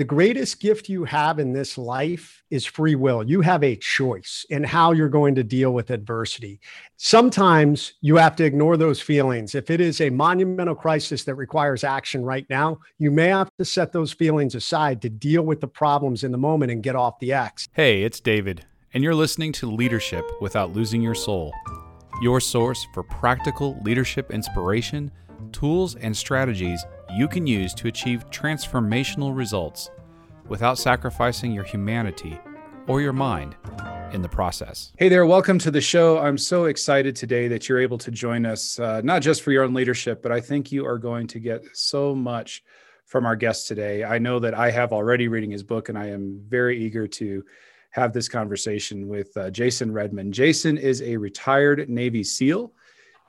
the greatest gift you have in this life is free will. You have a choice in how you're going to deal with adversity. Sometimes you have to ignore those feelings. If it is a monumental crisis that requires action right now, you may have to set those feelings aside to deal with the problems in the moment and get off the X. Hey, it's David, and you're listening to Leadership Without Losing Your Soul, your source for practical leadership inspiration, tools, and strategies you can use to achieve transformational results without sacrificing your humanity or your mind in the process. Hey there, welcome to the show. I'm so excited today that you're able to join us, uh, not just for your own leadership, but I think you are going to get so much from our guest today. I know that I have already reading his book, and I am very eager to have this conversation with uh, Jason Redman. Jason is a retired Navy SEAL.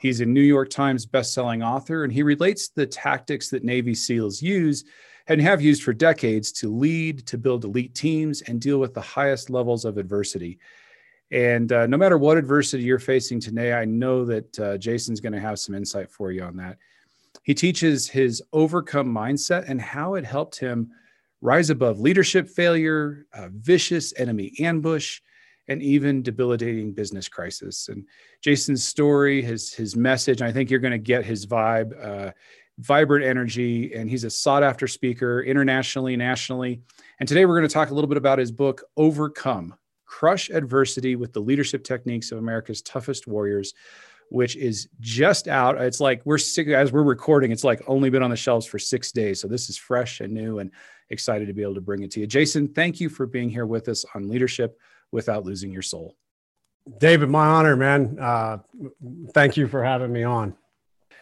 He's a New York Times bestselling author, and he relates the tactics that Navy SEALs use and have used for decades to lead, to build elite teams, and deal with the highest levels of adversity. And uh, no matter what adversity you're facing today, I know that uh, Jason's going to have some insight for you on that. He teaches his overcome mindset and how it helped him rise above leadership failure, vicious enemy ambush, and even debilitating business crisis. And Jason's story, his his message, I think you're going to get his vibe, uh, vibrant energy, and he's a sought after speaker internationally, nationally. And today we're going to talk a little bit about his book, Overcome: Crush Adversity with the Leadership Techniques of America's Toughest Warriors. Which is just out. It's like we're as we're recording. It's like only been on the shelves for six days. So this is fresh and new, and excited to be able to bring it to you. Jason, thank you for being here with us on leadership without losing your soul. David, my honor, man. Uh, thank you for having me on.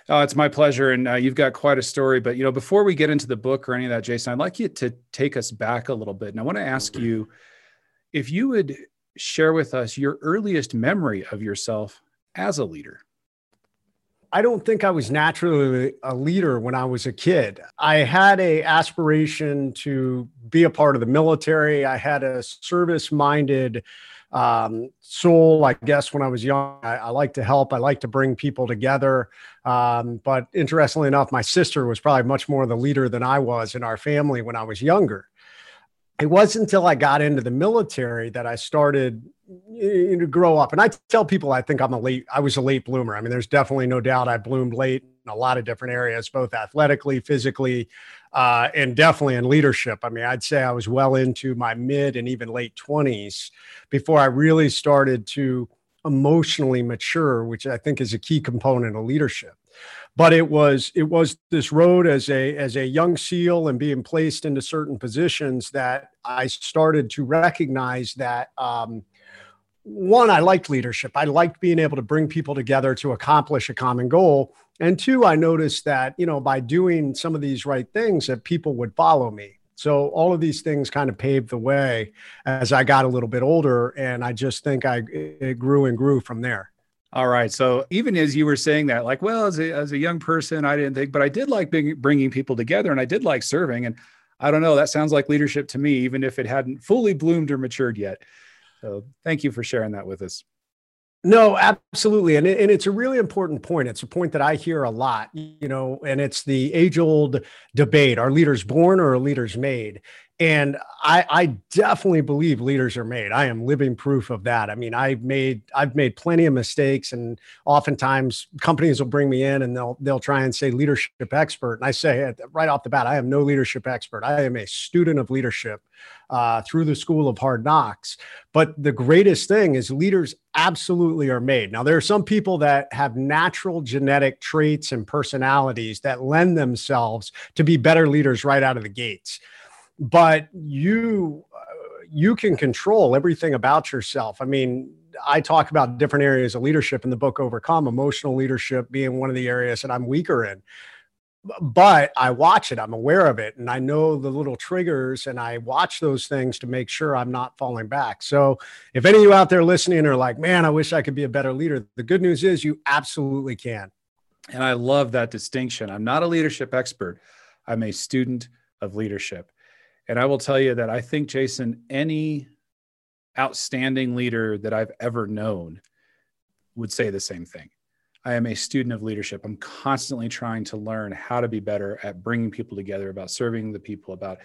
Oh, it's my pleasure. And uh, you've got quite a story. But, you know, before we get into the book or any of that, Jason, I'd like you to take us back a little bit. And I want to ask you if you would share with us your earliest memory of yourself as a leader. I don't think I was naturally a leader when I was a kid. I had a aspiration to be a part of the military. I had a service minded um, soul, I guess, when I was young. I, I like to help, I like to bring people together. Um, but interestingly enough, my sister was probably much more the leader than I was in our family when I was younger. It wasn't until I got into the military that I started you grow up. And I tell people I think I'm a late, I was a late bloomer. I mean, there's definitely no doubt I bloomed late in a lot of different areas, both athletically, physically, uh, and definitely in leadership. I mean, I'd say I was well into my mid and even late 20s before I really started to emotionally mature, which I think is a key component of leadership. But it was it was this road as a as a young SEAL and being placed into certain positions that I started to recognize that um, one, I liked leadership. I liked being able to bring people together to accomplish a common goal. And two, I noticed that, you know, by doing some of these right things, that people would follow me. So all of these things kind of paved the way as I got a little bit older. And I just think I it grew and grew from there. All right. So even as you were saying that, like, well, as a, as a young person, I didn't think, but I did like being, bringing people together and I did like serving. And I don't know, that sounds like leadership to me, even if it hadn't fully bloomed or matured yet. So thank you for sharing that with us. No, absolutely. And, it, and it's a really important point. It's a point that I hear a lot, you know, and it's the age old debate are leaders born or are leaders made? And I, I definitely believe leaders are made. I am living proof of that. I mean, I've made I've made plenty of mistakes, and oftentimes companies will bring me in and they'll they'll try and say leadership expert, and I say right off the bat, I am no leadership expert. I am a student of leadership uh, through the School of Hard Knocks. But the greatest thing is leaders absolutely are made. Now, there are some people that have natural genetic traits and personalities that lend themselves to be better leaders right out of the gates but you uh, you can control everything about yourself. I mean, I talk about different areas of leadership in the book Overcome, emotional leadership being one of the areas that I'm weaker in. But I watch it, I'm aware of it, and I know the little triggers, and I watch those things to make sure I'm not falling back. So, if any of you out there listening are like, man, I wish I could be a better leader, the good news is you absolutely can. And I love that distinction. I'm not a leadership expert, I'm a student of leadership. And I will tell you that I think, Jason, any outstanding leader that I've ever known would say the same thing. I am a student of leadership. I'm constantly trying to learn how to be better at bringing people together, about serving the people, about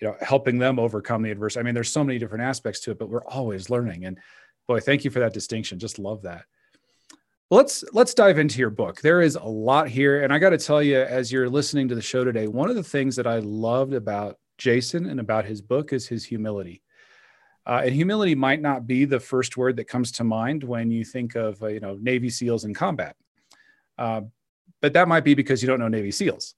you know helping them overcome the adversity i mean there's so many different aspects to it but we're always learning. And boy thank you for that distinction. Just love that. Let's let's dive into your book. There is a lot here. And i got to tell you as you're listening to the show today one of the things that i loved about jason and about his book is his humility uh, and humility might not be the first word that comes to mind when you think of uh, you know navy seals in combat uh, but that might be because you don't know navy seals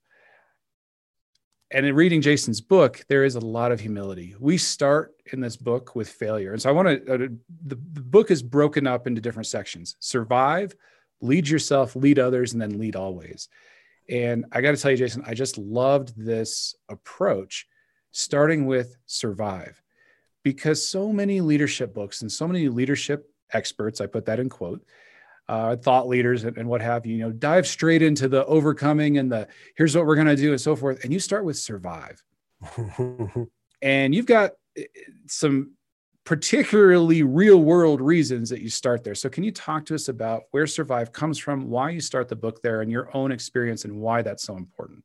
and in reading Jason's book, there is a lot of humility. We start in this book with failure. And so I want to, uh, the, the book is broken up into different sections survive, lead yourself, lead others, and then lead always. And I got to tell you, Jason, I just loved this approach, starting with survive, because so many leadership books and so many leadership experts, I put that in quote, uh, thought leaders and, and, what have you, you know, dive straight into the overcoming and the here's what we're going to do and so forth. And you start with survive. and you've got eh, some particularly real world reasons that you start there. So, can you talk to us about where survive comes from, why you start the book there, and your own experience and why that's so important?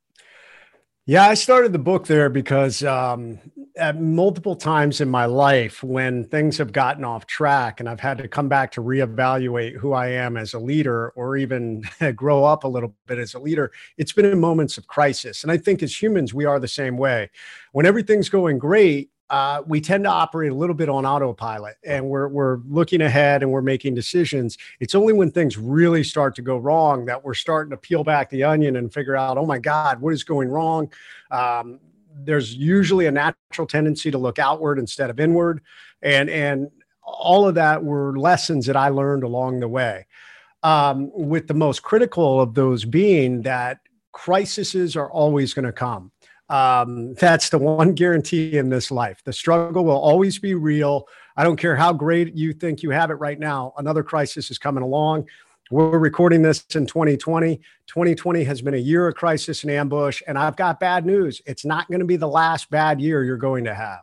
Yeah, I started the book there because um, at multiple times in my life, when things have gotten off track and I've had to come back to reevaluate who I am as a leader or even grow up a little bit as a leader, it's been in moments of crisis. And I think as humans, we are the same way. When everything's going great, uh, we tend to operate a little bit on autopilot and we're, we're looking ahead and we're making decisions. It's only when things really start to go wrong that we're starting to peel back the onion and figure out, oh my God, what is going wrong? Um, there's usually a natural tendency to look outward instead of inward. And, and all of that were lessons that I learned along the way. Um, with the most critical of those being that crises are always going to come. Um, that's the one guarantee in this life. The struggle will always be real. I don't care how great you think you have it right now, another crisis is coming along. We're recording this in 2020. 2020 has been a year of crisis and ambush. And I've got bad news. It's not going to be the last bad year you're going to have.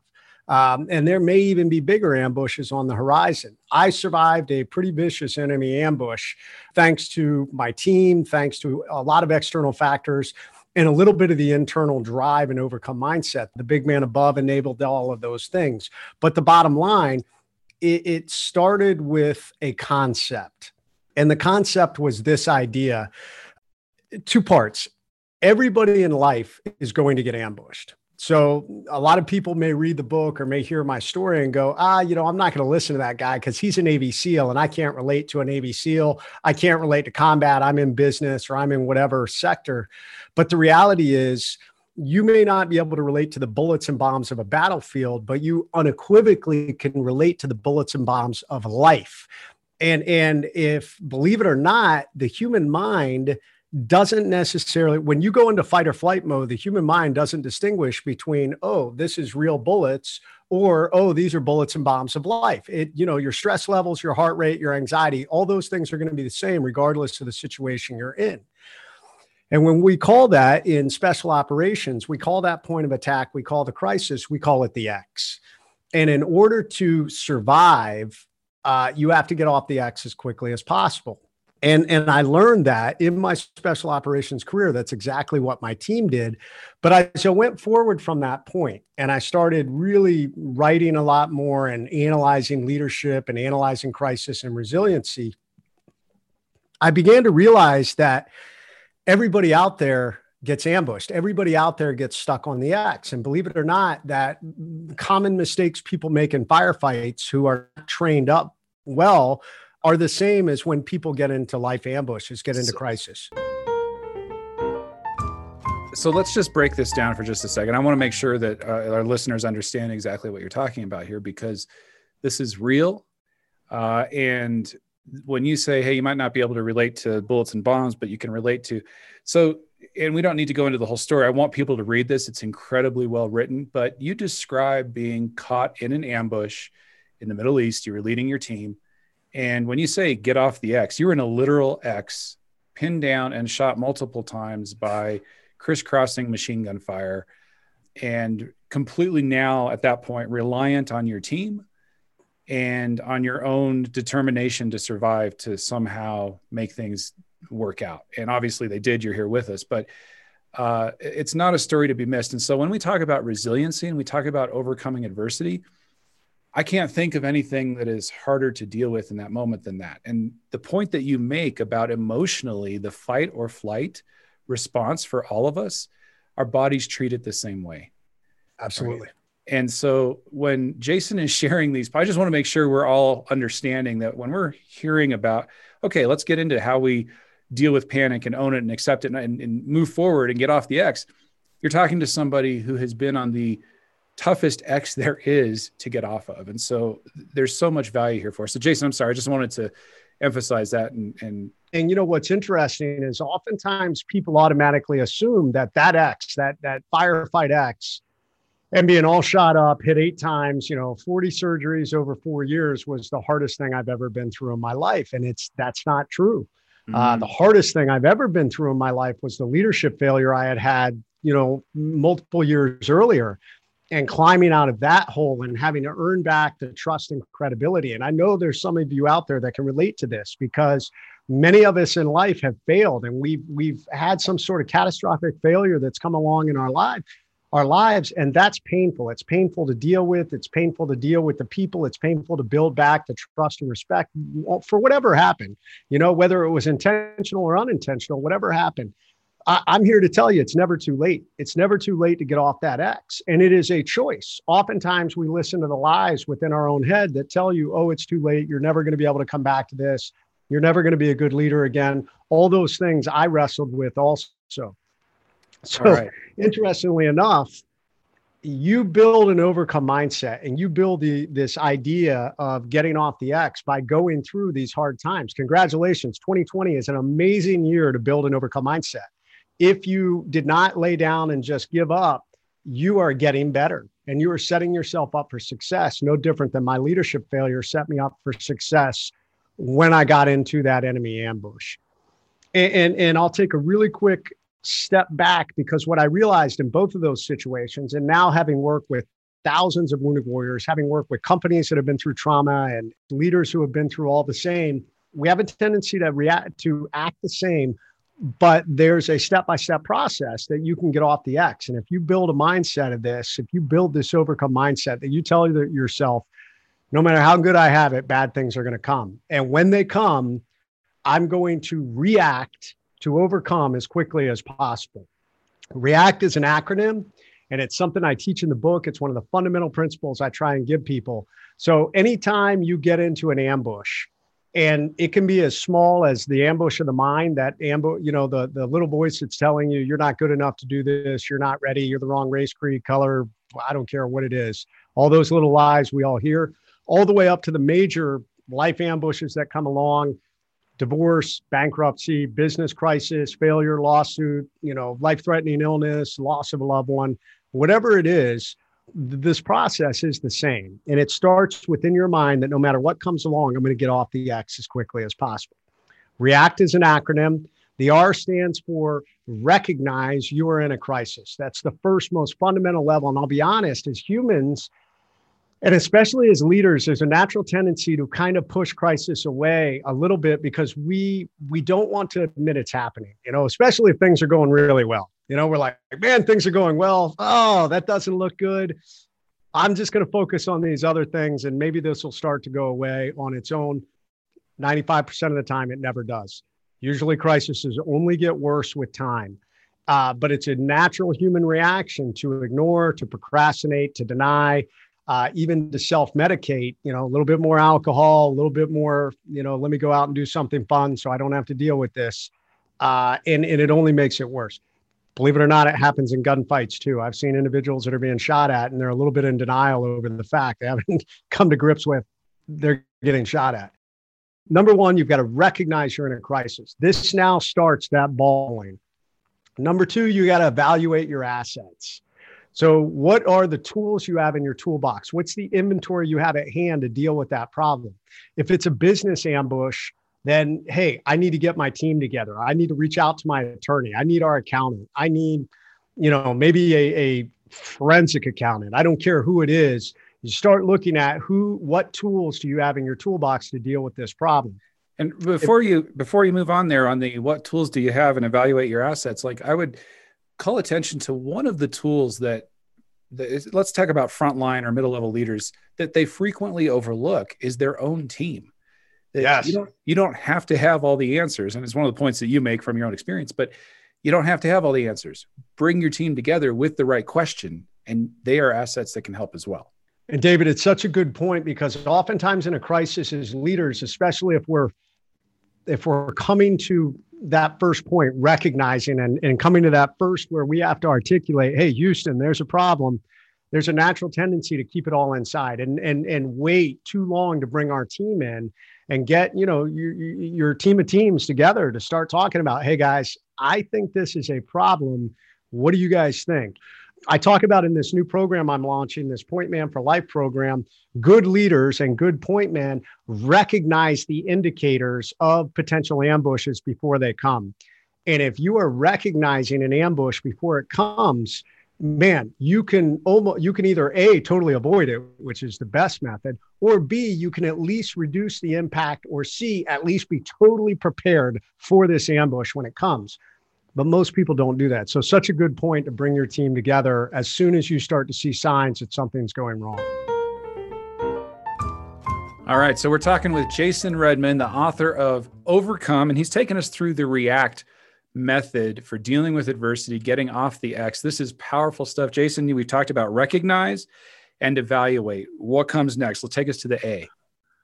Um, and there may even be bigger ambushes on the horizon. I survived a pretty vicious enemy ambush thanks to my team, thanks to a lot of external factors and a little bit of the internal drive and overcome mindset. The big man above enabled all of those things. But the bottom line, it, it started with a concept. And the concept was this idea two parts. Everybody in life is going to get ambushed. So a lot of people may read the book or may hear my story and go, ah, you know, I'm not going to listen to that guy because he's a Navy SEAL and I can't relate to a Navy SEAL. I can't relate to combat. I'm in business or I'm in whatever sector. But the reality is, you may not be able to relate to the bullets and bombs of a battlefield, but you unequivocally can relate to the bullets and bombs of life. And and if believe it or not, the human mind doesn't necessarily when you go into fight or flight mode the human mind doesn't distinguish between oh this is real bullets or oh these are bullets and bombs of life. It you know your stress levels your heart rate your anxiety all those things are going to be the same regardless of the situation you're in. And when we call that in special operations we call that point of attack we call the crisis we call it the x. And in order to survive uh, you have to get off the x as quickly as possible and and I learned that in my special operations career. That's exactly what my team did. But I so went forward from that point, and I started really writing a lot more and analyzing leadership and analyzing crisis and resiliency. I began to realize that everybody out there gets ambushed. Everybody out there gets stuck on the X. And believe it or not, that common mistakes people make in firefights who are trained up well are the same as when people get into life ambushes, get into so, crisis. So let's just break this down for just a second. I want to make sure that uh, our listeners understand exactly what you're talking about here because this is real. Uh, and when you say, hey, you might not be able to relate to bullets and bombs, but you can relate to. So, and we don't need to go into the whole story. I want people to read this. It's incredibly well written, but you describe being caught in an ambush in the Middle East. You were leading your team and when you say get off the X, you're in a literal X, pinned down and shot multiple times by crisscrossing machine gun fire, and completely now at that point reliant on your team and on your own determination to survive to somehow make things work out. And obviously they did. You're here with us, but uh, it's not a story to be missed. And so when we talk about resiliency and we talk about overcoming adversity, I can't think of anything that is harder to deal with in that moment than that. And the point that you make about emotionally the fight or flight response for all of us, our bodies treat it the same way. Absolutely. Right? And so when Jason is sharing these, I just want to make sure we're all understanding that when we're hearing about, okay, let's get into how we deal with panic and own it and accept it and, and move forward and get off the X. You're talking to somebody who has been on the toughest X there is to get off of. And so there's so much value here for us. So Jason, I'm sorry, I just wanted to emphasize that and, and and you know what's interesting is oftentimes people automatically assume that that X, that that firefight X, and being all shot up, hit eight times, you know, 40 surgeries over four years was the hardest thing I've ever been through in my life. And it's that's not true. Mm-hmm. Uh, the hardest thing I've ever been through in my life was the leadership failure I had had, you know, multiple years earlier and climbing out of that hole and having to earn back the trust and credibility. And I know there's some of you out there that can relate to this because many of us in life have failed and we've we've had some sort of catastrophic failure that's come along in our life our lives and that's painful. It's painful to deal with. It's painful to deal with the people. It's painful to build back the trust and respect for whatever happened you know whether it was intentional or unintentional whatever happened I, i'm here to tell you it's never too late it's never too late to get off that x and it is a choice oftentimes we listen to the lies within our own head that tell you oh it's too late you're never going to be able to come back to this you're never going to be a good leader again all those things i wrestled with also so, right. interestingly enough, you build an overcome mindset and you build the, this idea of getting off the X by going through these hard times. Congratulations. 2020 is an amazing year to build an overcome mindset. If you did not lay down and just give up, you are getting better and you are setting yourself up for success. No different than my leadership failure set me up for success when I got into that enemy ambush. And, and, and I'll take a really quick step back because what I realized in both of those situations, and now having worked with thousands of wounded warriors, having worked with companies that have been through trauma and leaders who have been through all the same, we have a tendency to react to act the same, but there's a step-by-step process that you can get off the X. And if you build a mindset of this, if you build this overcome mindset that you tell yourself, no matter how good I have it, bad things are going to come. And when they come, I'm going to react to overcome as quickly as possible. REACT is an acronym, and it's something I teach in the book. It's one of the fundamental principles I try and give people. So, anytime you get into an ambush, and it can be as small as the ambush of the mind that ambush you know the the little voice that's telling you you're not good enough to do this. You're not ready. You're the wrong race creed color. I don't care what it is. All those little lies we all hear all the way up to the major life ambushes that come along divorce, bankruptcy, business crisis, failure, lawsuit, you know, life-threatening illness, loss of a loved one, whatever it is, this process is the same. And it starts within your mind that no matter what comes along, I'm going to get off the X as quickly as possible. REACT is an acronym. The R stands for recognize you are in a crisis. That's the first most fundamental level. And I'll be honest, as humans, and especially as leaders there's a natural tendency to kind of push crisis away a little bit because we we don't want to admit it's happening you know especially if things are going really well you know we're like man things are going well. Oh that doesn't look good. I'm just going to focus on these other things and maybe this will start to go away on its own. 95% of the time it never does. Usually crises only get worse with time. Uh, but it's a natural human reaction to ignore to procrastinate to deny uh, even to self medicate, you know, a little bit more alcohol, a little bit more, you know, let me go out and do something fun so I don't have to deal with this. Uh, and, and it only makes it worse. Believe it or not, it happens in gunfights too. I've seen individuals that are being shot at and they're a little bit in denial over the fact they haven't come to grips with they're getting shot at. Number one, you've got to recognize you're in a crisis. This now starts that balling. Number two, you got to evaluate your assets. So, what are the tools you have in your toolbox? What's the inventory you have at hand to deal with that problem? If it's a business ambush, then hey, I need to get my team together. I need to reach out to my attorney. I need our accountant. I need, you know, maybe a, a forensic accountant. I don't care who it is. You start looking at who, what tools do you have in your toolbox to deal with this problem? And before if, you before you move on there on the what tools do you have and evaluate your assets, like I would call attention to one of the tools that, that let's talk about frontline or middle level leaders that they frequently overlook is their own team. Yes. You don't, you don't have to have all the answers. And it's one of the points that you make from your own experience, but you don't have to have all the answers. Bring your team together with the right question, and they are assets that can help as well. And David, it's such a good point because oftentimes in a crisis as leaders, especially if we're if we're coming to that first point, recognizing and, and coming to that first where we have to articulate, hey, Houston, there's a problem. There's a natural tendency to keep it all inside and and and wait too long to bring our team in and get you know your, your team of teams together to start talking about, hey guys, I think this is a problem. What do you guys think? I talk about in this new program I'm launching, this Point Man for Life program, good leaders and good point men recognize the indicators of potential ambushes before they come. And if you are recognizing an ambush before it comes, man, you can almost you can either A totally avoid it, which is the best method, or B, you can at least reduce the impact, or C, at least be totally prepared for this ambush when it comes but most people don't do that. So, such a good point to bring your team together as soon as you start to see signs that something's going wrong. All right. So, we're talking with Jason Redman, the author of Overcome, and he's taken us through the React method for dealing with adversity, getting off the X. This is powerful stuff. Jason, we talked about recognize and evaluate. What comes next? Let's take us to the A.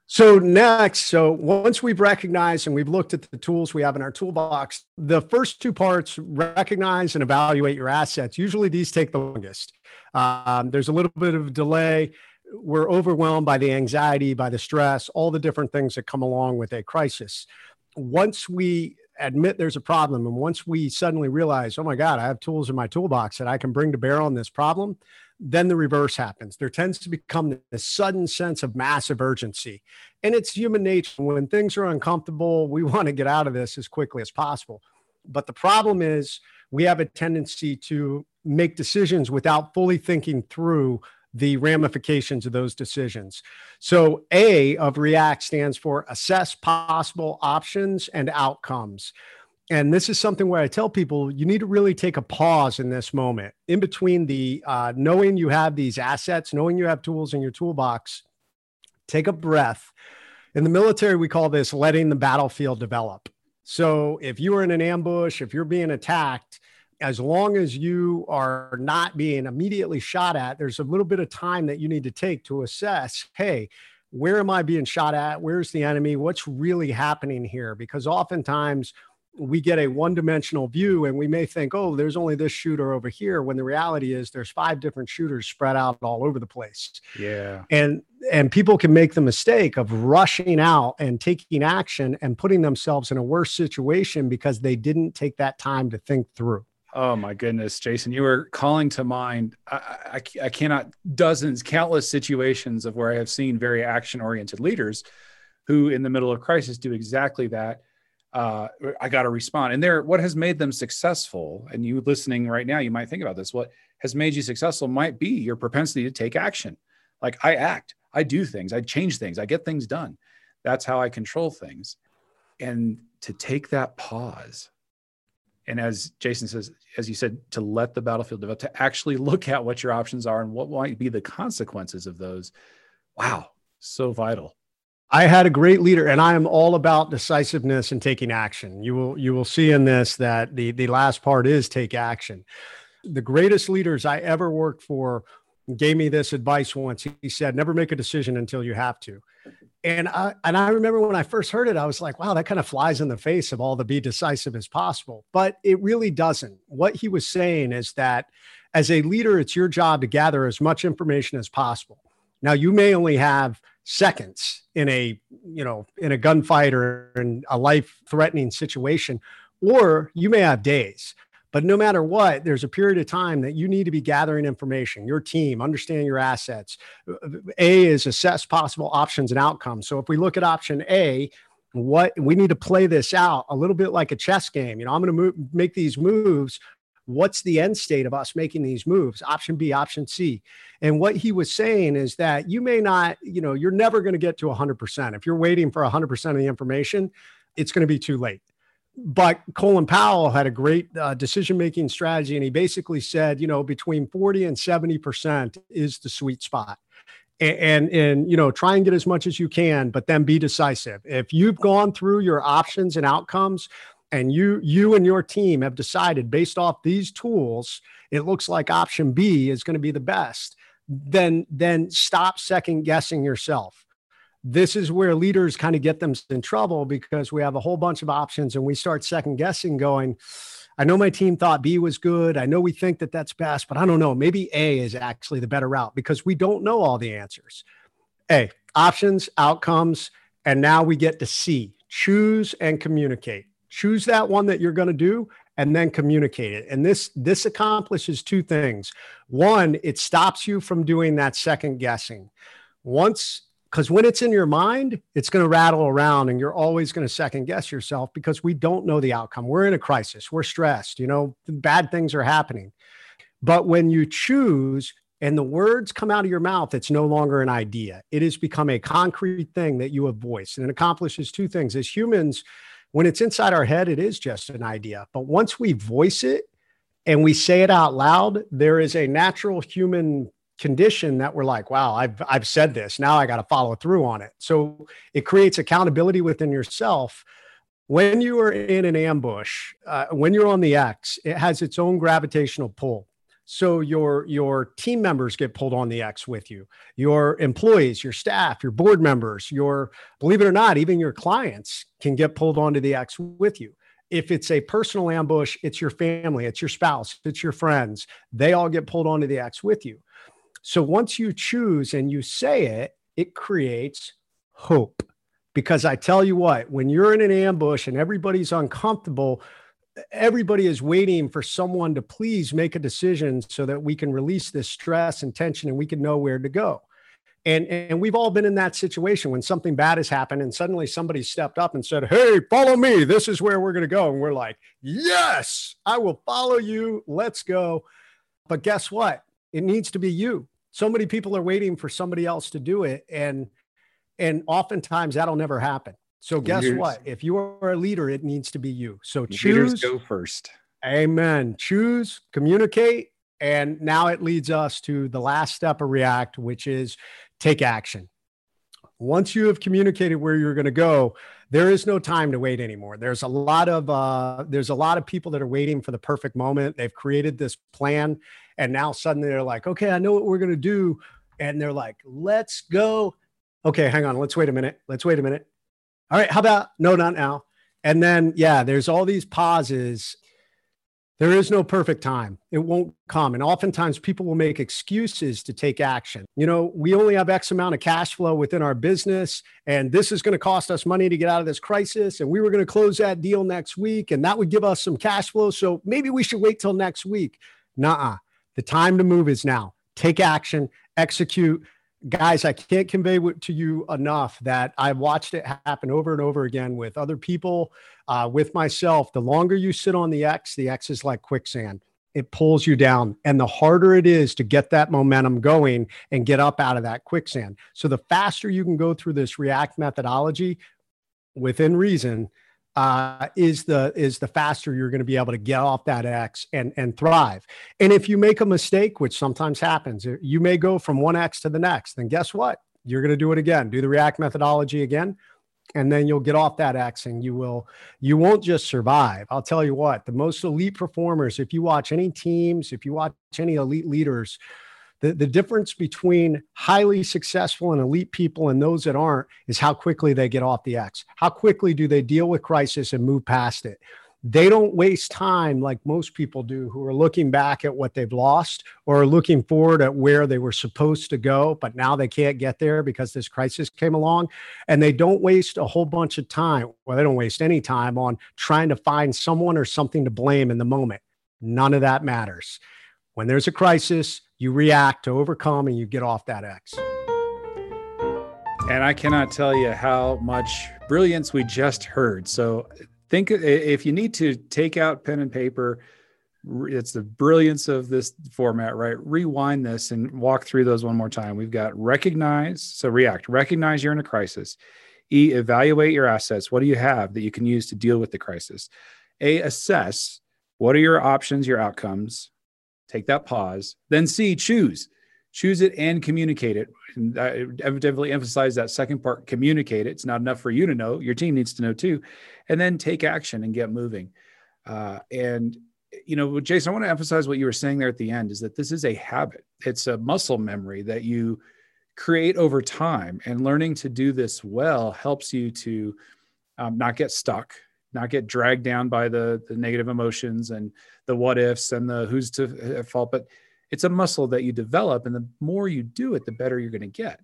So next, so once we've recognized and we've looked at the tools we have in our toolbox, the first two parts, recognize and evaluate your assets. Usually these take the longest. Um, there's a little bit of delay. We're overwhelmed by the anxiety, by the stress, all the different things that come along with a crisis. Once we admit there's a problem and once we suddenly realize, oh my God, I have tools in my toolbox that I can bring to bear on this problem, then the reverse happens. There tends to become this sudden sense of massive urgency. And it's human nature. When things are uncomfortable, we want to get out of this as quickly as possible. But the problem is, we have a tendency to make decisions without fully thinking through the ramifications of those decisions. So, A of REACT stands for assess possible options and outcomes and this is something where I tell people you need to really take a pause in this moment, in between the uh, knowing you have these assets, knowing you have tools in your toolbox. Take a breath. In the military, we call this letting the battlefield develop. So if you are in an ambush, if you're being attacked, as long as you are not being immediately shot at, there's a little bit of time that you need to take to assess hey, where am I being shot at? Where's the enemy? What's really happening here? Because oftentimes, we get a one dimensional view and we may think, oh, there's only this shooter over here, when the reality is there's five different shooters spread out all over the place. Yeah. And and people can make the mistake of rushing out and taking action and putting themselves in a worse situation because they didn't take that time to think through. Oh my goodness, Jason, you were calling to mind. I, I, I cannot dozens, countless situations of where I have seen very action oriented leaders who, in the middle of crisis, do exactly that uh, I got to respond. And there, what has made them successful, and you listening right now, you might think about this. What has made you successful might be your propensity to take action. Like I act, I do things, I change things, I get things done. That's how I control things. And to take that pause, and as Jason says, as you said, to let the battlefield develop, to actually look at what your options are and what might be the consequences of those. Wow, so vital. I had a great leader, and I am all about decisiveness and taking action. You will you will see in this that the the last part is take action. The greatest leaders I ever worked for gave me this advice once. He said, "Never make a decision until you have to." And I and I remember when I first heard it, I was like, "Wow, that kind of flies in the face of all the be decisive as possible." But it really doesn't. What he was saying is that as a leader, it's your job to gather as much information as possible. Now, you may only have seconds in a you know in a gunfight or in a life threatening situation or you may have days but no matter what there's a period of time that you need to be gathering information your team understand your assets. A is assess possible options and outcomes. So if we look at option a what we need to play this out a little bit like a chess game. You know i'm going to make these moves. What's the end state of us making these moves? Option b option c. And what he was saying is that you may not you know you're never going to get to 100% if you're waiting for 100% of the information it's going to be too late but Colin Powell had a great uh, decision making strategy, and he basically said, you know, between 40 and 70% is the sweet spot. And, and, and you know try and get as much as you can but then be decisive if you've gone through your options and outcomes and you you and your team have decided based off these tools it looks like option b is going to be the best then then stop second guessing yourself this is where leaders kind of get them in trouble because we have a whole bunch of options and we start second guessing going i know my team thought b was good. I know we think that that's best but i don't know. Maybe a is actually the better route because we don't know all the answers. A options outcomes and now we get to c choose and communicate. Choose that one that you're going to do and then communicate it. And this this accomplishes two things. One it stops you from doing that second guessing. Once because when it's in your mind it's going to rattle around and you're always going to second guess yourself because we don't know the outcome we're in a crisis we're stressed you know bad things are happening but when you choose and the words come out of your mouth, it's no longer an idea. It has become a concrete thing that you have voiced. And it accomplishes two things. As humans, when it's inside our head, it is just an idea. But once we voice it and we say it out loud, there is a natural human condition that we're like, wow, I've, I've said this. Now I got to follow through on it. So it creates accountability within yourself. When you are in an ambush, uh, when you're on the X, it has its own gravitational pull. So your your team members get pulled on the X with you. Your employees, your staff, your board members, your believe it or not, even your clients can get pulled onto the X with you. If it's a personal ambush, it's your family, it's your spouse, it's your friends. They all get pulled onto the X with you. So once you choose and you say it, it creates hope. Because I tell you what, when you're in an ambush and everybody's uncomfortable, everybody is waiting for someone to please make a decision so that we can release this stress and tension and we can know where to go. And, and we've all been in that situation when something bad has happened and suddenly somebody stepped up and said, Hey, follow me. This is where we're going to go. And we're like, Yes, I will follow you. Let's go. But guess what? It needs to be you. So many people are waiting for somebody else to do it. And, and oftentimes that'll never happen. So guess Leaders. what? If you are a leader, it needs to be you. So choose. Leaders go first. Amen. Choose, communicate, and now it leads us to the last step of React, which is take action. Once you have communicated where you're going to go, there is no time to wait anymore. There's a lot of uh, there's a lot of people that are waiting for the perfect moment. They've created this plan, and now suddenly they're like, "Okay, I know what we're going to do," and they're like, "Let's go." Okay, hang on. Let's wait a minute. Let's wait a minute all right, how about no, not now? And then, yeah, there's all these pauses. There is no perfect time. It won't come. And oftentimes people will make excuses to take action. You know, we only have X amount of cash flow within our business, and this is going to cost us money to get out of this crisis. And we were going to close that deal next week, and that would give us some cash flow. So maybe we should wait till next week. Nah, the time to move is now. Take action, execute, guys, I can't convey to you enough that I've watched it happen over and over again with other people, uh, with myself. The longer you sit on the X, the X is like quicksand. It pulls you down. And the harder it is to get that momentum going and get up out of that quicksand. So the faster you can go through this React methodology within reason, uh, is the is the faster you're going to be able to get off that X and and thrive. And if you make a mistake, which sometimes happens, uh, you may go from one X to the next. Then guess what? You're going to do it again. Do the React methodology again, and then you'll get off that X, and you will you won't just survive. I'll tell you what. The most elite performers, if you watch any teams, if you watch any elite leaders, the, the difference between highly successful and elite people and those that aren't is how quickly they get off the X. How quickly do they deal with crisis and move past it? They don't waste time like most people do who are looking back at what they've lost or looking forward at where they were supposed to go, but now they can't get there because this crisis came along. And they don't waste a whole bunch of time. Well, they don't waste any time on trying to find someone or something to blame in the moment. None of that matters. When there's a crisis, you react to overcome and you get off that X. And I cannot tell you how much brilliance we just heard. So think if you need to take out pen and paper, it's the brilliance of this format, right? Rewind this and walk through those one more time. We've got recognize, so react, recognize you're in a crisis. E, evaluate your assets. What do you have that you can use to deal with the crisis? A, assess what are your options, your outcomes. Take that pause. Then C, choose. Choose it and communicate it. And I definitely emphasize that second part communicate it. It's not enough for you to know, your team needs to know too. And then take action and get moving. Uh, and you know, Jason, I want to emphasize what you were saying there at the end is that this is a habit. It's a muscle memory that you create over time. And learning to do this well helps you to um, not get stuck, not get dragged down by the, the negative emotions and the what ifs and the who's to fault. But it's a muscle that you develop. And the more you do it, the better you're going to get.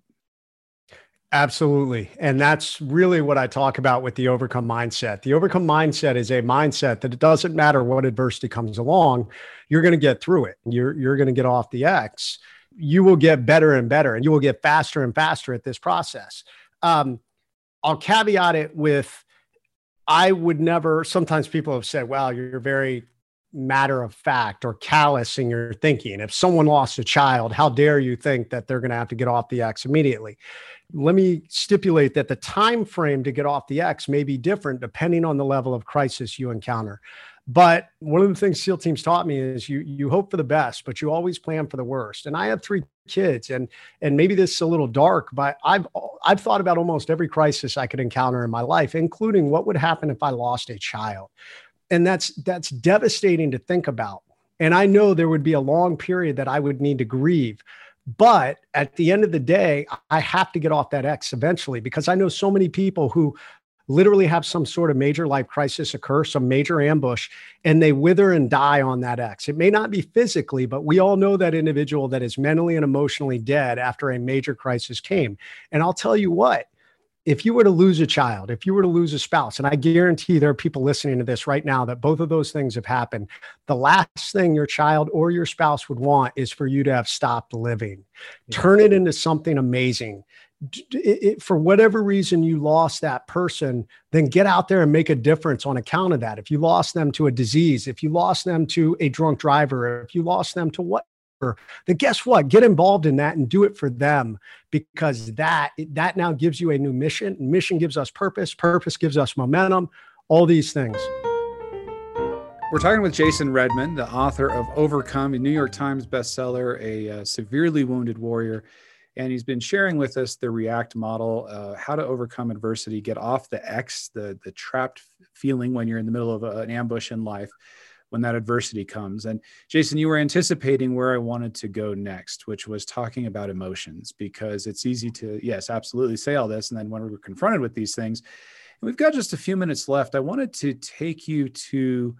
Absolutely. And that's really what I talk about with the overcome mindset. The overcome mindset is a mindset that it doesn't matter what adversity comes along, you're going to get through it. You're you're going to get off the X. You will get better and better and you will get faster and faster at this process. Um, I'll caveat it with I would never sometimes people have said, "Well, you're very matter of fact or callous in your thinking. If someone lost a child, how dare you think that they're going to have to get off the X immediately? let me stipulate that the time frame to get off the X may be different depending on the level of crisis you encounter. But one of the things SEAL teams taught me is you you hope for the best, but you always plan for the worst. And I have three kids, and and maybe this is a little dark, but I've I've thought about almost every crisis I could encounter in my life, including what would happen if I lost a child. And that's that's devastating to think about. And I know there would be a long period that I would need to grieve. But at the end of the day, I have to get off that X eventually because I know so many people who literally have some sort of major life crisis occur, some major ambush, and they wither and die on that X. It may not be physically, but we all know that individual that is mentally and emotionally dead after a major crisis came. And I'll tell you what, if you were to lose a child, if you were to lose a spouse, and I guarantee there are people listening to this right now that both of those things have happened, the last thing your child or your spouse would want is for you to have stopped living. Yeah. Turn it into something amazing. It, for whatever reason you lost that person, then get out there and make a difference on account of that. If you lost them to a disease, if you lost them to a drunk driver, if you lost them to what then guess what? Get involved in that and do it for them because that that now gives you a new mission. Mission gives us purpose. Purpose gives us momentum. All these things. We're talking with Jason Redman, the author of Overcome, a New York Times bestseller, a uh, severely wounded warrior. And he's been sharing with us the React model, uh, how to overcome adversity, get off the X, the, the trapped feeling when you're in the middle of a, an ambush in life, when that adversity comes. And Jason, you were anticipating where I wanted to go next, which was talking about emotions, because it's easy to, yes, absolutely say all this. And then when we are confronted with these things, we've got just a few minutes left, I wanted to take you to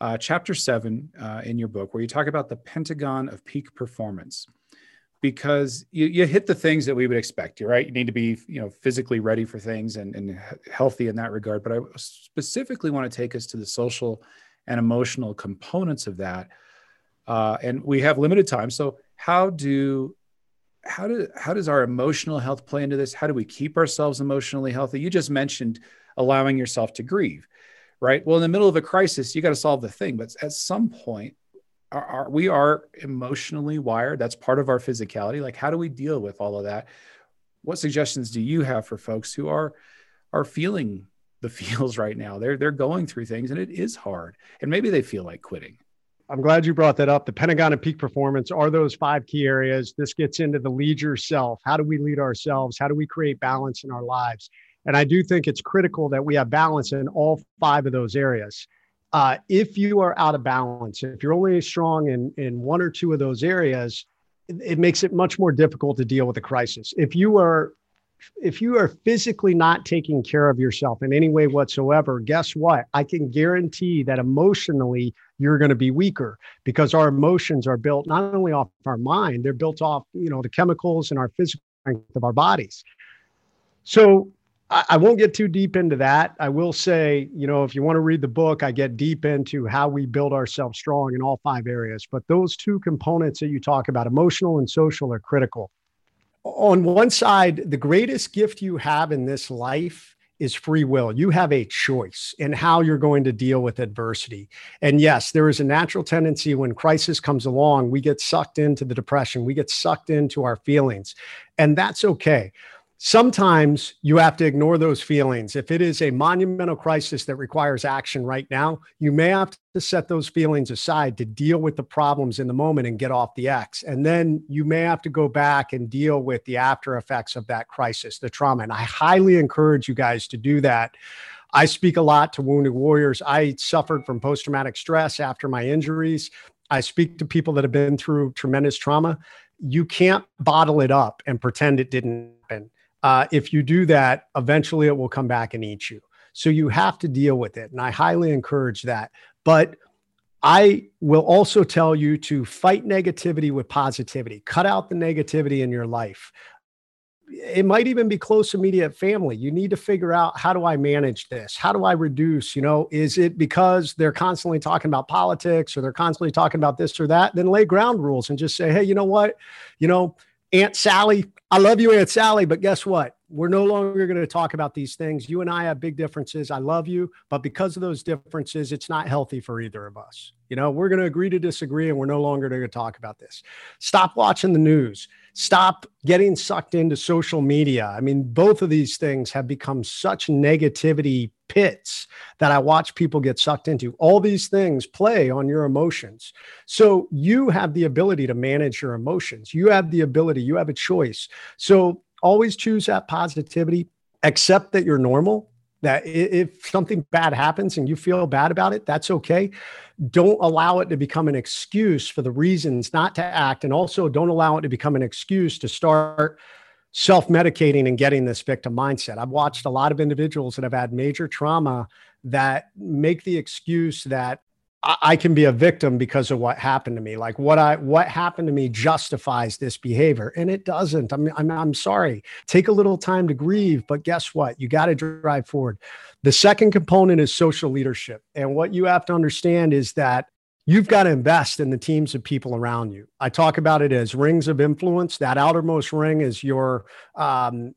uh, chapter seven uh, in your book, where you talk about the Pentagon of peak performance. Because you, you hit the things that we would expect, you right. You need to be, you know, physically ready for things and, and healthy in that regard. But I specifically want to take us to the social and emotional components of that. Uh, and we have limited time. So how do how do how does our emotional health play into this? How do we keep ourselves emotionally healthy? You just mentioned allowing yourself to grieve, right? Well, in the middle of a crisis, you got to solve the thing, but at some point, are, are, we are emotionally wired. That's part of our physicality. Like, how do we deal with all of that? What suggestions do you have for folks who are are feeling the feels right now. They're they're going through things and it is hard. And maybe they feel like quitting. I'm glad you brought that up. The Pentagon and peak performance are those five key areas. This gets into the lead yourself. How do we lead ourselves? How do we create balance in our lives? And I do think it's critical that we have balance in all five of those areas. Uh, if you are out of balance, if you're only strong in, in one or two of those areas, it, it makes it much more difficult to deal with a crisis. If you are if you are physically not taking care of yourself in any way whatsoever, guess what? I can guarantee that emotionally you're going to be weaker because our emotions are built not only off our mind, they're built off, you know, the chemicals and our physical strength of our bodies. So I, won't get too deep into that. I will say, you know, if you want to read the book, I get deep into how we build ourselves strong in all five areas. But those two components that you talk about, emotional and social, are critical on one side, the greatest gift you have in this life is free will. You have a choice in how you're going to deal with adversity. And yes, there is a natural tendency when crisis comes along, we get sucked into the depression, we get sucked into our feelings, and that's okay. Sometimes you have to ignore those feelings. If it is a monumental crisis that requires action right now, you may have to set those feelings aside to deal with the problems in the moment and get off the X. And then you may have to go back and deal with the after effects of that crisis, the trauma. And I highly encourage you guys to do that. I speak a lot to wounded warriors. I suffered from post traumatic stress after my injuries. I speak to people that have been through tremendous trauma. You can't bottle it up and pretend it didn't uh, if you do that, eventually it will come back and eat you. So you have to deal with it. And I highly encourage that. But I will also tell you to fight negativity with positivity, cut out the negativity in your life. It might even be close immediate family. You need to figure out how do I manage this? How do I reduce? You know, is it because they're constantly talking about politics or they're constantly talking about this or that? Then lay ground rules and just say, hey, you know what? You know, Aunt Sally, I love you, Aunt Sally, but guess what? We're no longer going to talk about these things. You and I have big differences. I love you, but because of those differences, it's not healthy for either of us. You know, we're going to agree to disagree and we're no longer going to talk about this. Stop watching the news. Stop getting sucked into social media. I mean, both of these things have become such negativity pits that I watch people get sucked into. All these things play on your emotions. So you have the ability to manage your emotions. You have the ability, you have a choice. So always choose that positivity, accept that you're normal that if something bad happens and you feel bad about it, that's okay. Don't allow it to become an excuse for the reasons not to act. And also don't allow it to become an excuse to start self medicating and getting this victim mindset. I've watched a lot of individuals that have had major trauma that make the excuse that I can be a victim because of what happened to me. Like what I what happened to me justifies this behavior, and it doesn't. I'm I'm, I'm sorry. Take a little time to grieve, but guess what? You got to drive forward. The second component is social leadership, and what you have to understand is that you've got to invest in the teams of people around you. I talk about it as rings of influence. That outermost ring is your um,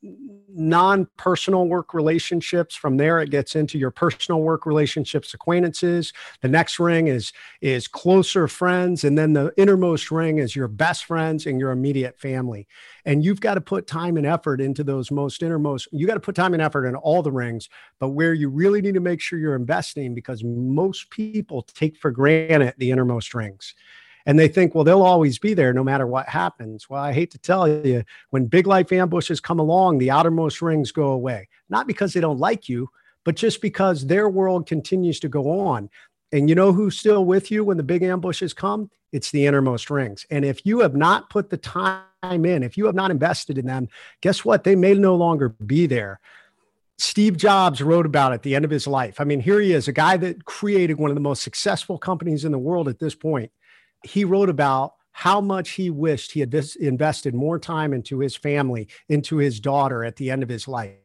non personal work relationships. From there, it gets into your personal work relationships, acquaintances. The next ring is, is closer friends. And then the innermost ring is your best friends and your immediate family. And you've got to put time and effort into those most innermost. You got to put time and effort in all the rings, but where you really need to make sure you're investing because most people take for granted the innermost rings and they think, well, they'll always be there no matter what happens. Well, I hate to tell you, when big life ambushes come along, the outermost rings go away, not because they don't like you, but just because their world continues to go on. And you know who's still with you when the big ambushes come? It's the innermost rings. And if you have not put the time in, if you have not invested in them, guess what? They may no longer be there. Steve Jobs wrote about at the end of his life. I mean, here he is, a guy that created one of the most successful companies in the world at this point he wrote about how much he wished he had invested more time into his family, into his daughter at the end of his life.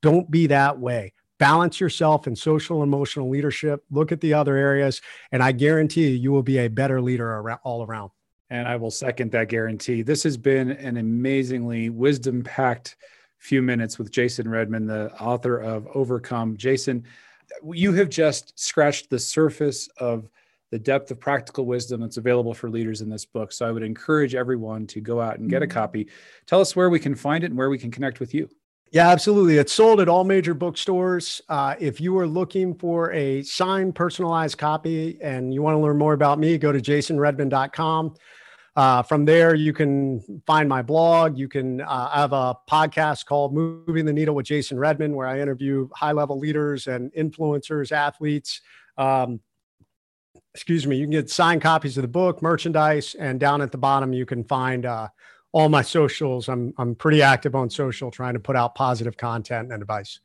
Don't be that way. Balance yourself in social and emotional leadership. Look at the other areas, and I guarantee you, you will be a better leader around, all around. And I will second that guarantee. This has been an amazingly wisdom packed few minutes with Jason Redman, the author of Overcome. Jason, you have just scratched the surface of the depth of practical wisdom that's available for leaders in this book. So I would encourage everyone to go out and get a mm-hmm. copy. Tell us where we can find it and where we can connect with you. Yeah, absolutely. It's sold at all major bookstores. Uh, if you are looking for a signed, personalized copy and you want to learn more about me, go to jasonredman.com. Uh, from there, you can find my blog. You can uh, have a podcast called Moving the Needle with Jason Redman, where I interview high level leaders and influencers, athletes. Um, excuse me, you can get signed copies of the book, merchandise, and down at the bottom you can find uh, all my socials. I'm I'm pretty active on social, trying to put out positive content and advice.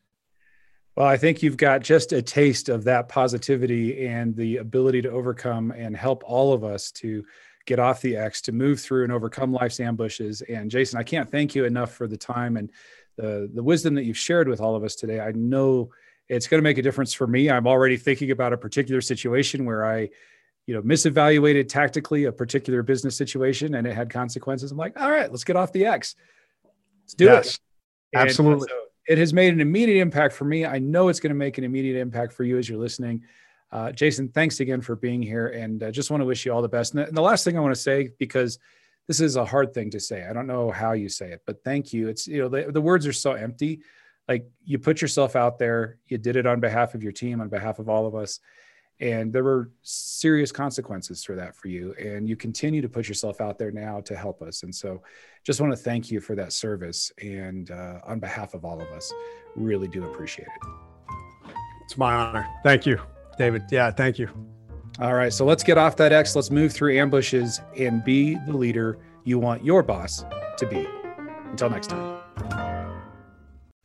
Well, I think you've got just a taste of that positivity and the ability to overcome and help all of us to get off the X, to move through and overcome life's ambushes. And Jason, I can't thank you enough for the time and the the wisdom that you've shared with all of us today. I know it's going to make a difference for me. I'm already thinking about a particular situation where I, you know, misevaluated tactically a particular business situation and it had consequences. I'm like, all right, let's get off the X. Let's do yes, it. Absolutely. So it has made an immediate impact for me. I know it's going to make an immediate impact for you as you're listening. Uh, Jason, thanks again for being here. And I uh, just want to wish you all the best. And the, and the last thing I want to say, because this is a hard thing to say. I don't know how you say it, but thank you. It's, you know, the, the words are so empty. Like you put yourself out there, you did it on behalf of your team, on behalf of all of us. And there were serious consequences for that for you. And you continue to put yourself out there now to help us. And so just want to thank you for that service. And uh, on behalf of all of us, really do appreciate it. It's my honor. Thank you, David. Yeah, thank you. All right, so let's get off that X. Let's move through ambushes and be the leader you want your boss to be. Until next time.